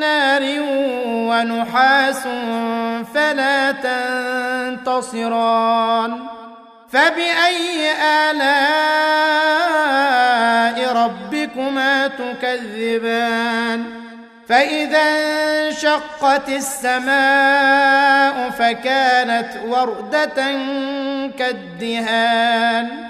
نار ونحاس فلا تنتصران. فبأي آلاء ربكما تكذبان؟ فإذا انشقت السماء فكانت وردة كالدهان.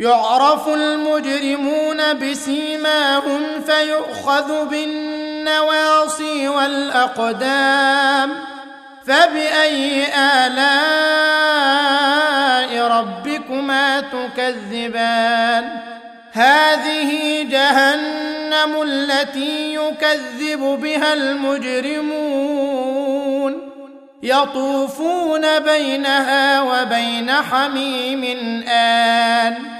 يعرف المجرمون بسيماهم فيؤخذ بالنواصي والأقدام فبأي آلاء ربكما تكذبان؟ هذه جهنم التي يكذب بها المجرمون. يطوفون بينها وبين حميم آن.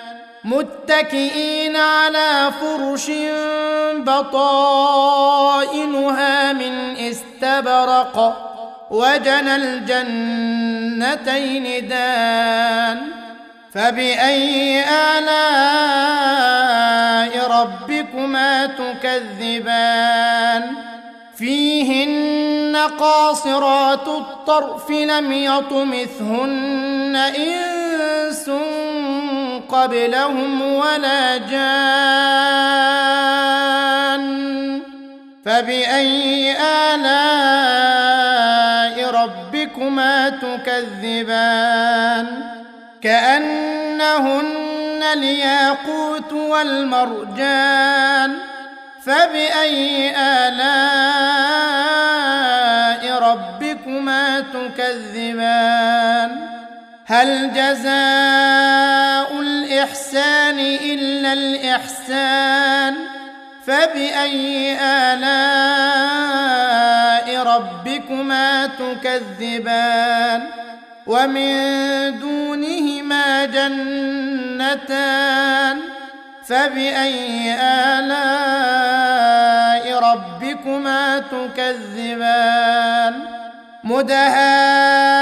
متكئين على فرش بطائنها من استبرق وجنى الجنتين دان فبأي آلاء ربكما تكذبان؟ فيهن قاصرات الطرف لم يطمثهن إنس قبلهم ولا جان فبأي آلاء ربكما تكذبان كأنهن الياقوت والمرجان فبأي آلاء ربكما تكذبان هل جزاء الإحسان إلا الإحسان فبأي آلاء ربكما تكذبان ومن دونهما جنتان فبأي آلاء ربكما تكذبان مدهامتان